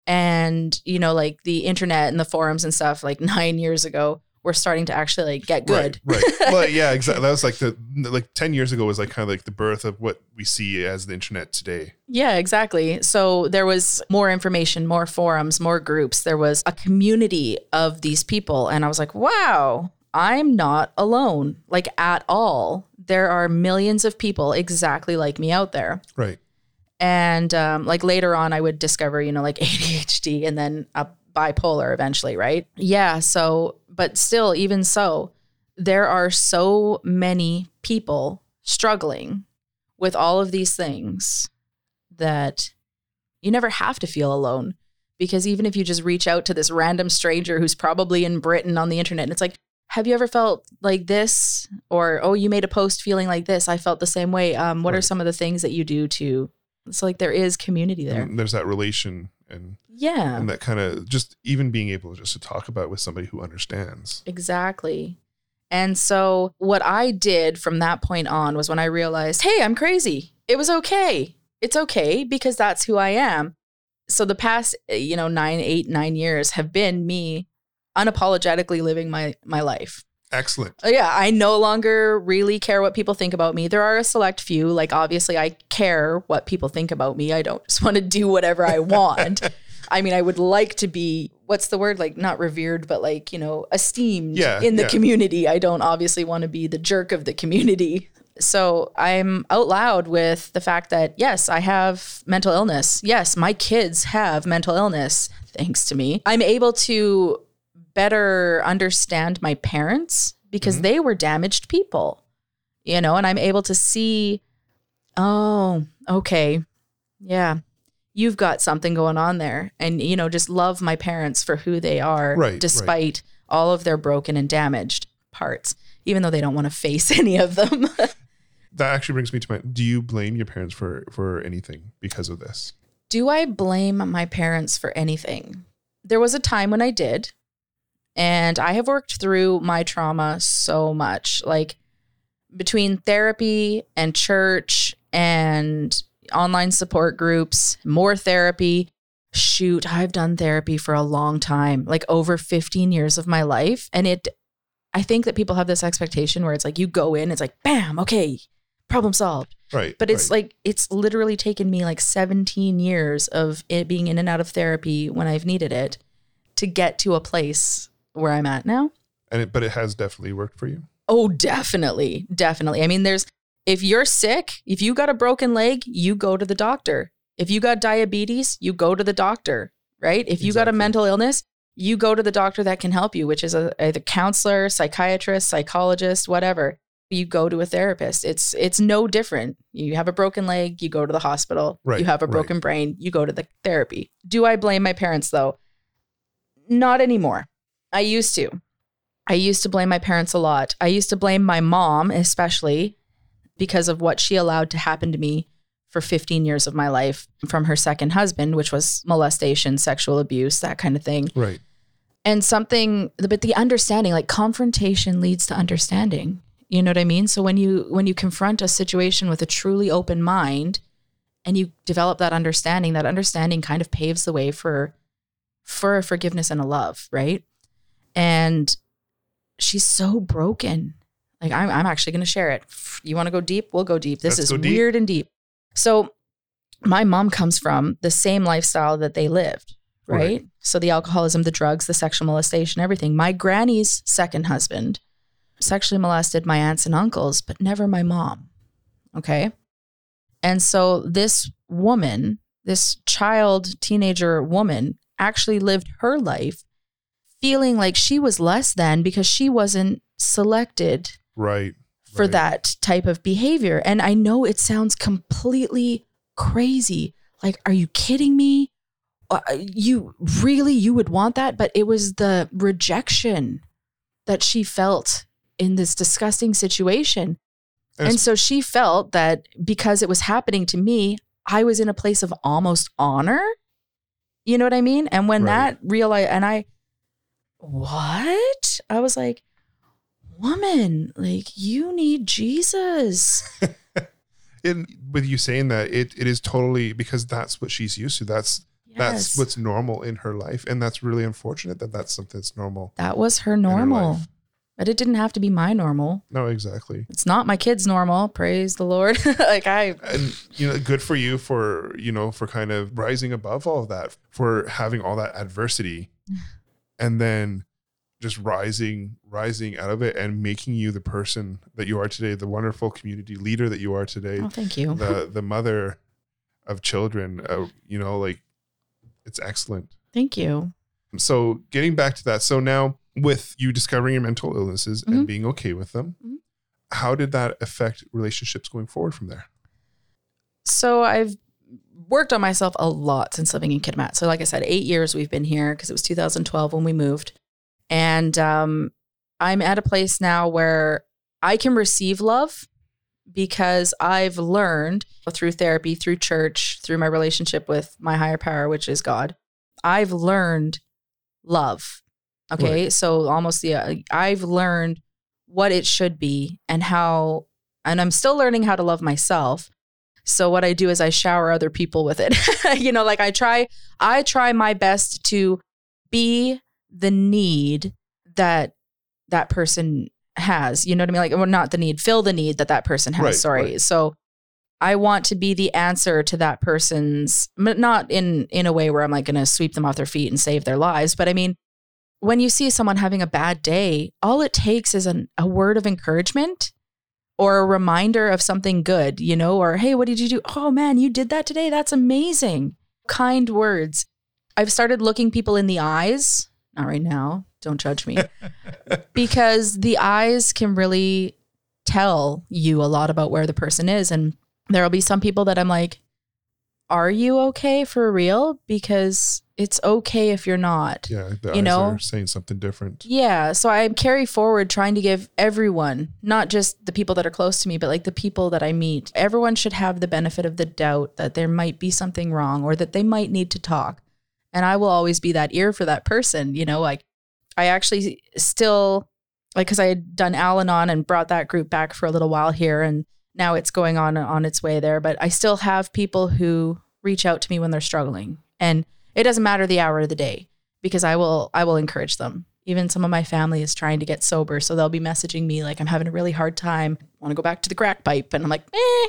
and you know like the internet and the forums and stuff like nine years ago were starting to actually like get good Right. right. well, yeah, exactly. That was like the like ten years ago was like kind of like the birth of what we see as the internet today. Yeah, exactly. So there was more information, more forums, more groups. There was a community of these people. And I was like, wow, I'm not alone, like at all. There are millions of people exactly like me out there. Right. And um, like later on, I would discover, you know, like ADHD and then a bipolar eventually, right? Yeah. So, but still, even so, there are so many people struggling with all of these things that you never have to feel alone. Because even if you just reach out to this random stranger who's probably in Britain on the internet, and it's like, have you ever felt like this? Or, oh, you made a post feeling like this. I felt the same way. Um, what are some of the things that you do to? It's like there is community there. And there's that relation and Yeah, and that kind of just even being able just to talk about it with somebody who understands. exactly. And so, what I did from that point on was when I realized, hey, I'm crazy. It was okay. It's okay because that's who I am. So, the past, you know, nine, eight, nine years have been me unapologetically living my my life. Excellent. Uh, Yeah, I no longer really care what people think about me. There are a select few, like obviously I care what people think about me. I don't just want to do whatever I want. I mean, I would like to be what's the word? Like not revered, but like, you know, esteemed Yeah, in the yeah. community. I don't obviously want to be the jerk of the community. So I'm out loud with the fact that yes, I have mental illness. Yes, my kids have mental illness thanks to me. I'm able to better understand my parents because mm-hmm. they were damaged people, you know, and I'm able to see, oh, okay, yeah, you've got something going on there. And, you know, just love my parents for who they are, Right, right. despite all of their broken and damaged parts, even though they don't want to face any of them. That actually brings me to my. Do you blame your parents for for anything because of this? Do I blame my parents for anything? There was a time when I did, and I have worked through my trauma so much. Like between therapy and church and online support groups, more therapy. Shoot, I've done therapy for a long time, like over 15 years of my life. And it, I think that people have this expectation where it's like you go in, it's like, bam, okay, problem solved. Right. But it's right. like it's literally taken me like 17 years of it being in and out of therapy when I've needed it to get to a place where I'm at now. and it, but it has definitely worked for you. Oh, definitely. Definitely. I mean, there's if you're sick, if you got a broken leg, you go to the doctor. If you got diabetes, you go to the doctor, right? If you got a mental illness, you go to the doctor that can help you, which is a, either counselor, psychiatrist, psychologist, whatever. You go to a therapist. It's it's no different. You have a broken leg, you go to the hospital. Right, You have a right. broken brain, you go to the therapy. Do I blame my parents though? Not anymore. I used to. I used to blame my parents a lot. I used to blame my mom, especially because of what she allowed to happen to me for 15 years of my life from her second husband, which was molestation, sexual abuse, that kind of thing. Right. And something, but the understanding, like confrontation leads to understanding. You know what I mean? So when you when you confront a situation with a truly open mind and you develop that understanding, that understanding kind of paves the way for for a forgiveness and a love, right? And she's so broken. Like I'm, I'm actually going to share it. You want to go deep? We'll go deep. This Let's is deep. weird and deep. So my mom comes from the same lifestyle that they lived. right? Right. So the alcoholism, the drugs, the sexual molestation, everything. My granny's second husband sexually molested my aunts and uncles, but never my mom. Okay. And so this woman, this child, teenager woman, actually lived her life feeling like she was less than because she wasn't selected Right. for right. that type of behavior. And I know it sounds completely crazy. Like, are you kidding me? Uh, you really you would want that, but it was the rejection that she felt in this disgusting situation. And And so she felt that because it was happening to me, I was in a place of almost honor. You know what I mean? And when Right. that realized, and I, what? I was like, woman, like you need Jesus. in with you saying that it, it is totally because that's what she's used to that's that's Yes. what's normal in her life and that's really unfortunate that that's something that's normal that was her in her normal. But it didn't have to be my normal. no exactly It's not my kid's normal. Praise the Lord. like I and you know good for you for you know for kind of rising above all of that for having all that adversity and then just rising rising out of it and making you the person that you are today the wonderful community leader that you are today Oh, thank you. the the mother of children uh, you know like it's excellent Thank you. so getting back to that so now with you discovering your mental illnesses Mhm. and being okay with them Mhm. how did that affect relationships going forward from there So I've worked on myself a lot since living in Kitimat. So like I said, eight years we've been here because it was 2012 when we moved. And um, I'm at a place now where I can receive love because I've learned through therapy, through church, through my relationship with my higher power, which is God. I've learned love. Okay. So almost the, uh, I've learned what it should be and how, and I'm still learning how to love myself. So what I do is I shower other people with it. you know, like I try I try my best to be the need that that person has. You know what I mean? Like well, not the need, fill the need that that person has. Right, Sorry. right. So I want to be the answer to that person's but not in in a way where I'm like going to sweep them off their feet and save their lives, but I mean when you see someone having a bad day, all it takes is an, a word of encouragement or a reminder of something good, you know, or hey, what did you do? Oh man, you did that today. That's amazing. Kind words. I've started looking people in the eyes, not right now, don't judge me, because the eyes can really tell you a lot about where the person is. And there'll be some people that I'm like, are you okay for real? Because it's okay if you're not. yeah You know? saying something different Yeah. So I carry forward trying to give everyone, not just the people that are close to me, but like the people that I meet, everyone should have the benefit of the doubt that there might be something wrong or that they might need to talk. And I will always be that ear for that person. You know, like I actually still, like, because I had done Al Anon and brought that group back for a little while here. And now it's going on on its way there. But I still have people who reach out to me when they're struggling. And it doesn't matter the hour of the day because I will I will encourage them. Even some of my family is trying to get sober, so they'll be messaging me like I'm having a really hard time. Want to go back to the crack pipe, and I'm like, eh,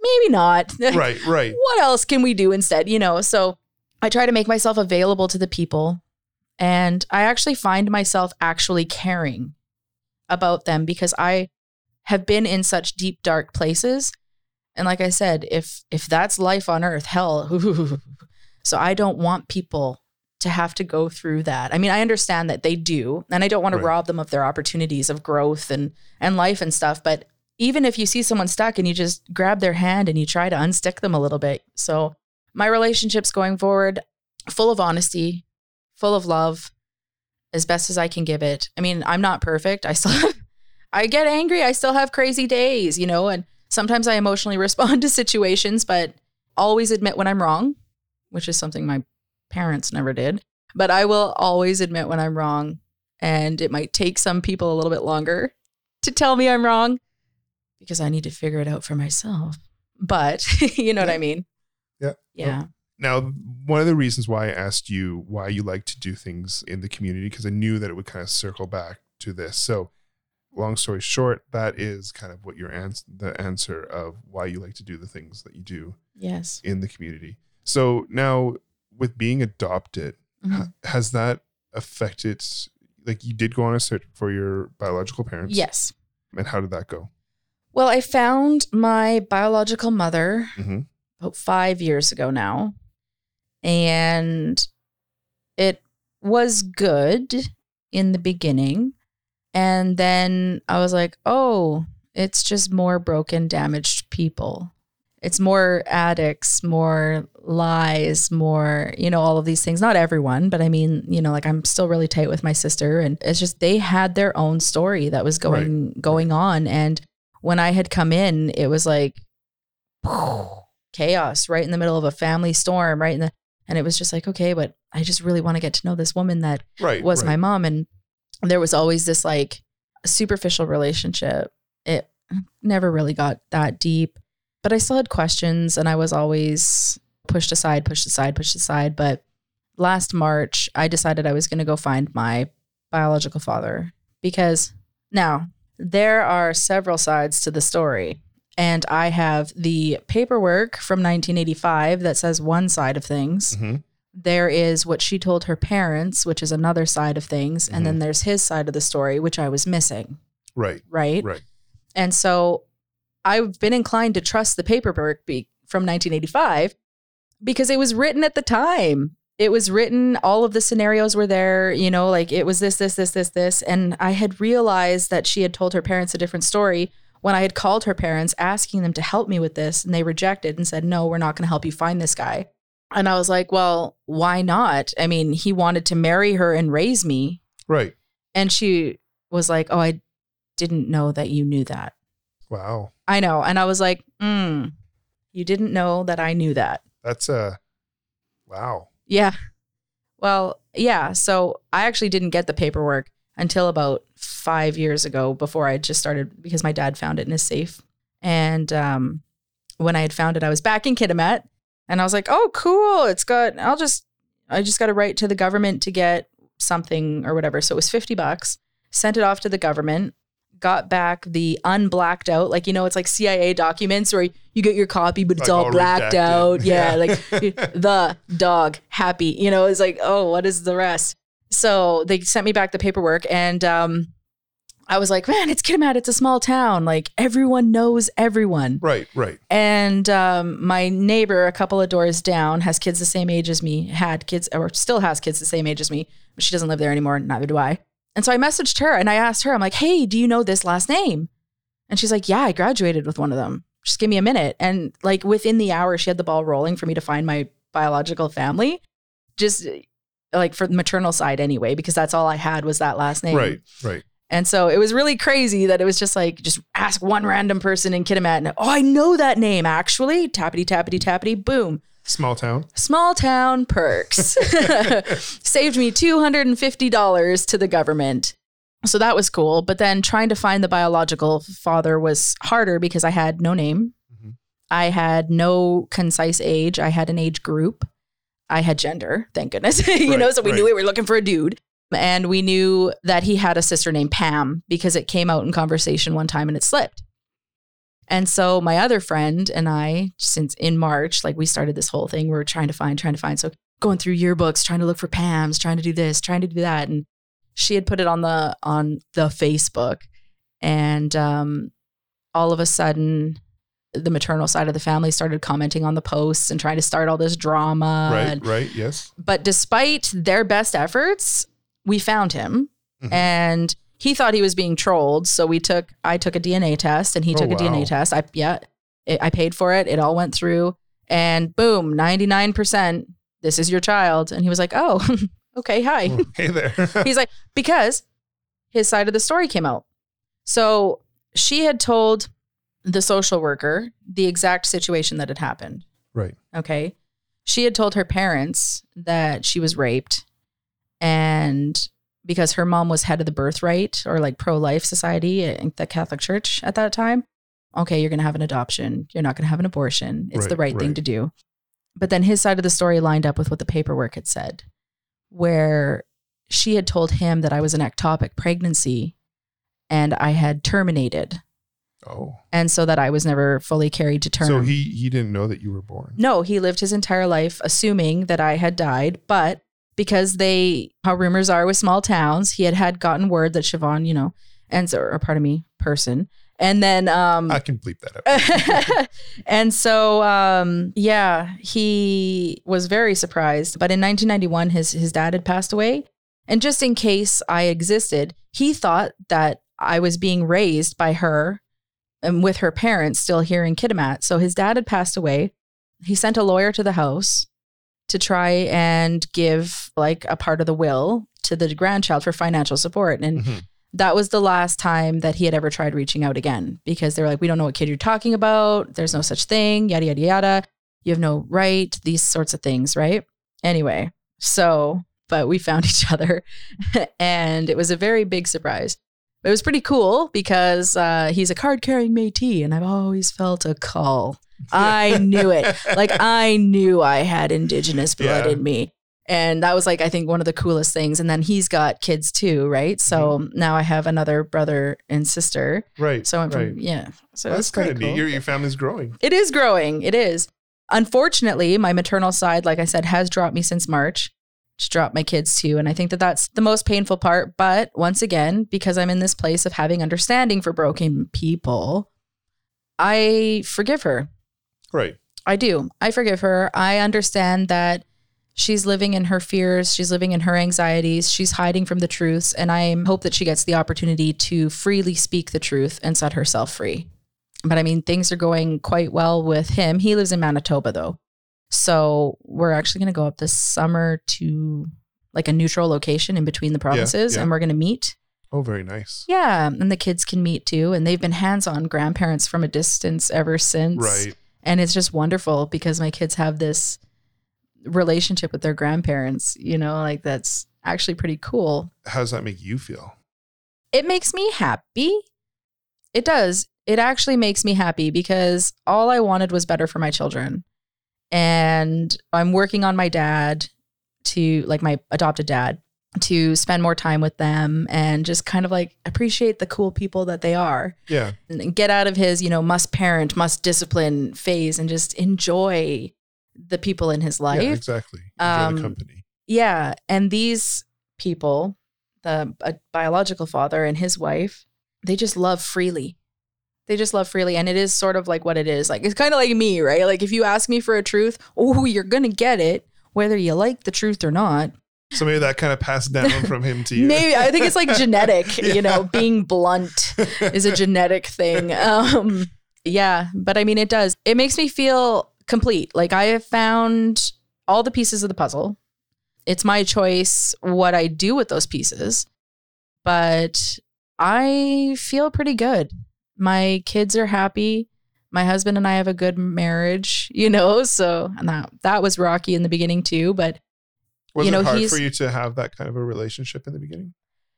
maybe not. right right what else can we do instead? You know, so I try to make myself available to the people, and I actually find myself actually caring about them because I have been in such deep dark places. And like I said, if if that's life on earth, hell. so I don't want people to have to go through that. I mean, I understand that they do, and I don't want to Right. rob them of their opportunities of growth and and life and stuff, but even if you see someone stuck and you just grab their hand and you try to unstick them a little bit. So, my relationships going forward full of honesty, full of love as best as I can give it. I mean, I'm not perfect. I still have, I get angry. I still have crazy days, you know, and sometimes I emotionally respond to situations, but always admit when I'm wrong, which is something my parents never did. But I will always admit when I'm wrong. And it might take some people a little bit longer to tell me I'm wrong because I need to figure it out for myself. But you know what I mean? Yeah. Yeah. Now, one of the reasons why I asked you why you like to do things in the community, because I knew that it would kind of circle back to this. So, long story short, that is kind of what your ans- the answer of why you like to do the things that you do Yes. in the community. So now, with being adopted, Mhm. Has that affected? Like you did go on a search for your biological parents. Yes. And how did that go? Well, I found my biological mother hmm about five years ago now. And it was good in the beginning. And then I was like, oh, it's just more broken, damaged people. It's more addicts, more lies, more, you know, all of these things. Not everyone, but I mean, you know, like I'm still really tight with my sister. And it's just they had their own story that was going going on. And when I had come in, it was like chaos right in the middle of a family storm, right in the and it was just like, okay, but I just really want to get to know this woman that Right. was right. my mom. And there was always this like superficial relationship. It never really got that deep, but I still had questions and I was always pushed aside, pushed aside, pushed aside. But last March, I decided I was going to go find my biological father because now there are several sides to the story. And I have the paperwork from 1985 that says one side of things Mhm. there is what she told her parents, which is another side of things, and then there's his side of the story, which I was missing, Right. right? Right. And so I've been inclined to trust the paperwork be- from 1985 because it was written at the time. It was written, all of the scenarios were there, you know, like it was this, this, this, this, this. And I had realized that she had told her parents a different story when I had called her parents asking them to help me with this. And they rejected and said, no, we're not going to help you find this guy. And I was like, well, why not? I mean, he wanted to marry her and raise me. Right. And she was like, oh, I didn't know that you knew that. Wow. I know. And I was like, mm, you didn't know that I knew that. That's a wow. Yeah. Well, yeah. So I actually didn't get the paperwork until about five years ago before I just started because my dad found it in his safe. And um, when I had found it, I was back in Kitimat and I was like, oh, cool. It's got, I'll just, I just got to write to the government to get something or whatever. So it was 50 bucks, sent it off to the government, got back the unblacked out, like, you know, it's like CIA documents where you get your copy, but it's Like all all blacked redacted. out. Yeah. Yeah. Like the dog happy, you know, it's like, oh, what is the rest? So they sent me back the paperwork and, um, I was like, man, it's Kitimat. It's a small town. Like everyone knows everyone. Right. Right. And um, my neighbor, a couple of doors down, has kids the same age as me, had kids, or still has kids the same age as me, but she doesn't live there anymore. Neither do I. And so I messaged her and I asked her, I'm like, hey, do you know this last name? And she's like, yeah, I graduated with one of them. Just give me a minute. And like within the hour, she had the ball rolling for me to find my biological family, just like for the maternal side anyway, because that's all I had was that last name. Right. Right. And so it was really crazy that it was just like, just ask one random person in Kitimat and, oh, I know that name actually. Tappity, tappity, tappity, boom. Small town. Small town perks. Saved me $250 to the government. So that was cool. But then trying to find the biological father was harder because I had no name. Mhm. I had no concise age. I had an age group. I had gender, thank goodness. you know, so we right. knew we were looking for a dude. And we knew that he had a sister named Pam because it came out in conversation one time and it slipped. And so my other friend and I, since in March, like we started this whole thing, we are trying to find, trying to find. So going through yearbooks, trying to look for Pam's, trying to do this, trying to do that. And she had put it on the on the Facebook. And um, all of a sudden, the maternal side of the family started commenting on the posts and trying to start all this drama. right. And- Right. Yes. but despite their best efforts, we found him Mhm. and he thought he was being trolled. So we took, I took a DNA test and he Oh, took a wow. DNA test. I, yeah, it, I paid for it. It all went through and boom, 99%, this is your child. And he was like, oh, okay, hi. Oh, hey there. He's like, because his side of the story came out. So she had told the social worker the exact situation that had happened. right. Okay. She had told her parents that she was raped. And because her mom was head of the birthright or like pro life society in the Catholic Church at that time, okay, you're going to have an adoption. You're not going to have an abortion. It's the Right, right, thing to do. But then his side of the story lined up with what the paperwork had said, where she had told him that I was an ectopic pregnancy and I had terminated. Oh. And so that I was never fully carried to term. So he he didn't know that you were born. No, he lived his entire life assuming that I had died, but because they, how rumors are with small towns, he had had gotten word that Siobhan, you know, and so, or pardon me, person. And then, um, I can bleep that out. and so, um, yeah, he was very surprised. But in 1991, his his dad had passed away, and just in case I existed, he thought that I was being raised by her and with her parents still here in Kitimat. So his dad had passed away. He sent a lawyer to the house to try and give like a part of the will to the grandchild for financial support. And Mhm. that was the last time that he had ever tried reaching out again because they were like, we don't know what kid you're talking about. There's no such thing, yada, yada, yada. You have no right, these sorts of things, right? Anyway, so, but we found each other and it was a very big surprise. It was pretty cool because uh, he's a card carrying Métis, and I've always felt a call. I knew it. Like I knew I had Indigenous blood Yeah. in me. And that was like, I think one of the coolest things. And then he's got kids too, right? So Mm-hmm. now I have another brother and sister. right. So I went from, right. yeah. So That's kind of cool. neat. Your, your family's growing. It is growing. It is. Unfortunately, my maternal side, like I said, has dropped me since March. It's dropped my kids too. And I think that that's the most painful part. But once again, because I'm in this place of having understanding for broken people, I forgive her. Right. I do. I forgive her. I understand that she's living in her fears, she's living in her anxieties, she's hiding from the truths, and I hope that she gets the opportunity to freely speak the truth and set herself free. But I mean, things are going quite well with him. He lives in Manitoba though. So we're actually going to go up this summer to like a neutral location in between the provinces yeah. and we're going to meet. Oh, very nice. Yeah, and the kids can meet too and they've been hands-on grandparents from a distance ever since Right. And it's just wonderful because my kids have this relationship with their grandparents you know like that's actually pretty cool. How does that make you feel? it makes me happy. It does. It actually makes me happy because all i wanted was better for my children. And i'm working on my dad to like my adopted dad to spend more time with them and just kind of like appreciate the cool people that they are Yeah. and get out of his, you know, must parent, must discipline phase and just enjoy the people in his life. Yeah, exactly. Enjoy Um, the company. Yeah. And these people, the a biological father and his wife, they just love freely. They just love freely. And it is sort of like what it is. Like, it's kind of like me, right? Like, if you ask me for a truth, oh, you're going to get it, whether you like the truth or not. So maybe that kind of passed down from him to you. Maybe I think it's like genetic, you know, being blunt is a genetic thing. Um, yeah, but I mean, it does. It makes me feel complete. Like I have found all the pieces of the puzzle. It's my choice what I do with those pieces, but I feel pretty good. My kids are happy. My husband and I have a good marriage, you know. So and that that was rocky in the beginning too, but Was you know, it hard for you to have that kind of a relationship in the beginning?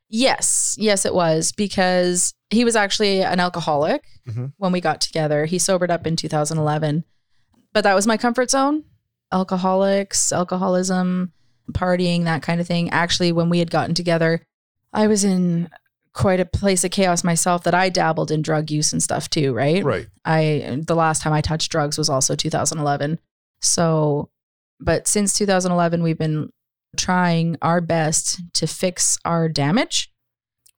Yes, yes, it was because he was actually an alcoholic Mhm. when we got together. He sobered up in 2011, but that was my comfort zone alcoholics, alcoholism, partying, that kind of thing. Actually, when we had gotten together, I was in quite a place of chaos myself that I dabbled in drug use and stuff too, right? Right. I the last time I touched drugs was also 2011. So, but since 2011 we've been trying our best to fix our damage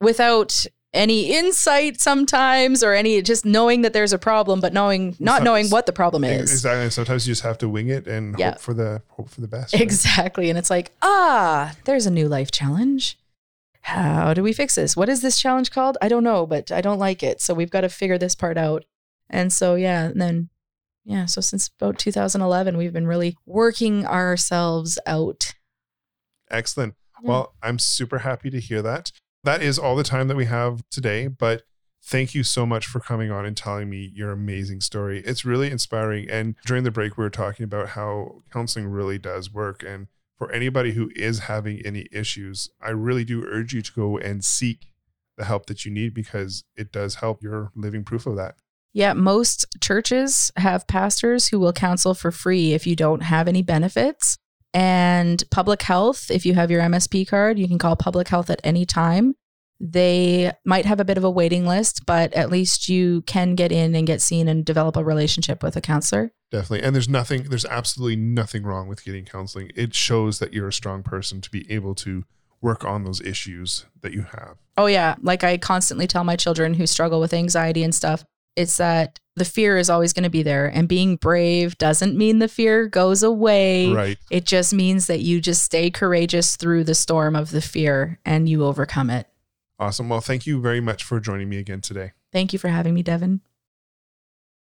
without any insight sometimes or any just knowing that there's a problem but knowing not knowing what the problem is. Exactly. Sometimes you just have to wing it and Yeah. hope for the hope for the best. right? Exactly. And it's like, ah, there's a new life challenge. How do we fix this? What is this challenge called? I don't know, but I don't like it. So we've got to figure this part out. And so, yeah. And then, yeah. So since about 2011, we've been really working ourselves out. Excellent. Yeah. Well, I'm super happy to hear that. That is all the time that we have today, but thank you so much for coming on and telling me your amazing story. It's really inspiring. And during the break, we were talking about how counseling really does work. And for anybody who is having any issues, I really do urge you to go and seek the help that you need because it does help. You're living proof of that. Yeah. Most churches have pastors who will counsel for free if you don't have any benefits. And public health, if you have your MSP card, you can call public health at any time. They might have a bit of a waiting list, but at least you can get in and get seen and develop a relationship with a counselor. Definitely. And there's nothing, there's absolutely nothing wrong with getting counseling. It shows that you're a strong person to be able to work on those issues that you have. Oh, yeah. Like I constantly tell my children who struggle with anxiety and stuff, it's that the fear is always going to be there. And being brave doesn't mean the fear goes away. Right. It just means that you just stay courageous through the storm of the fear and you overcome it. Awesome. Well, thank you very much for joining me again today. Thank you for having me, Devin.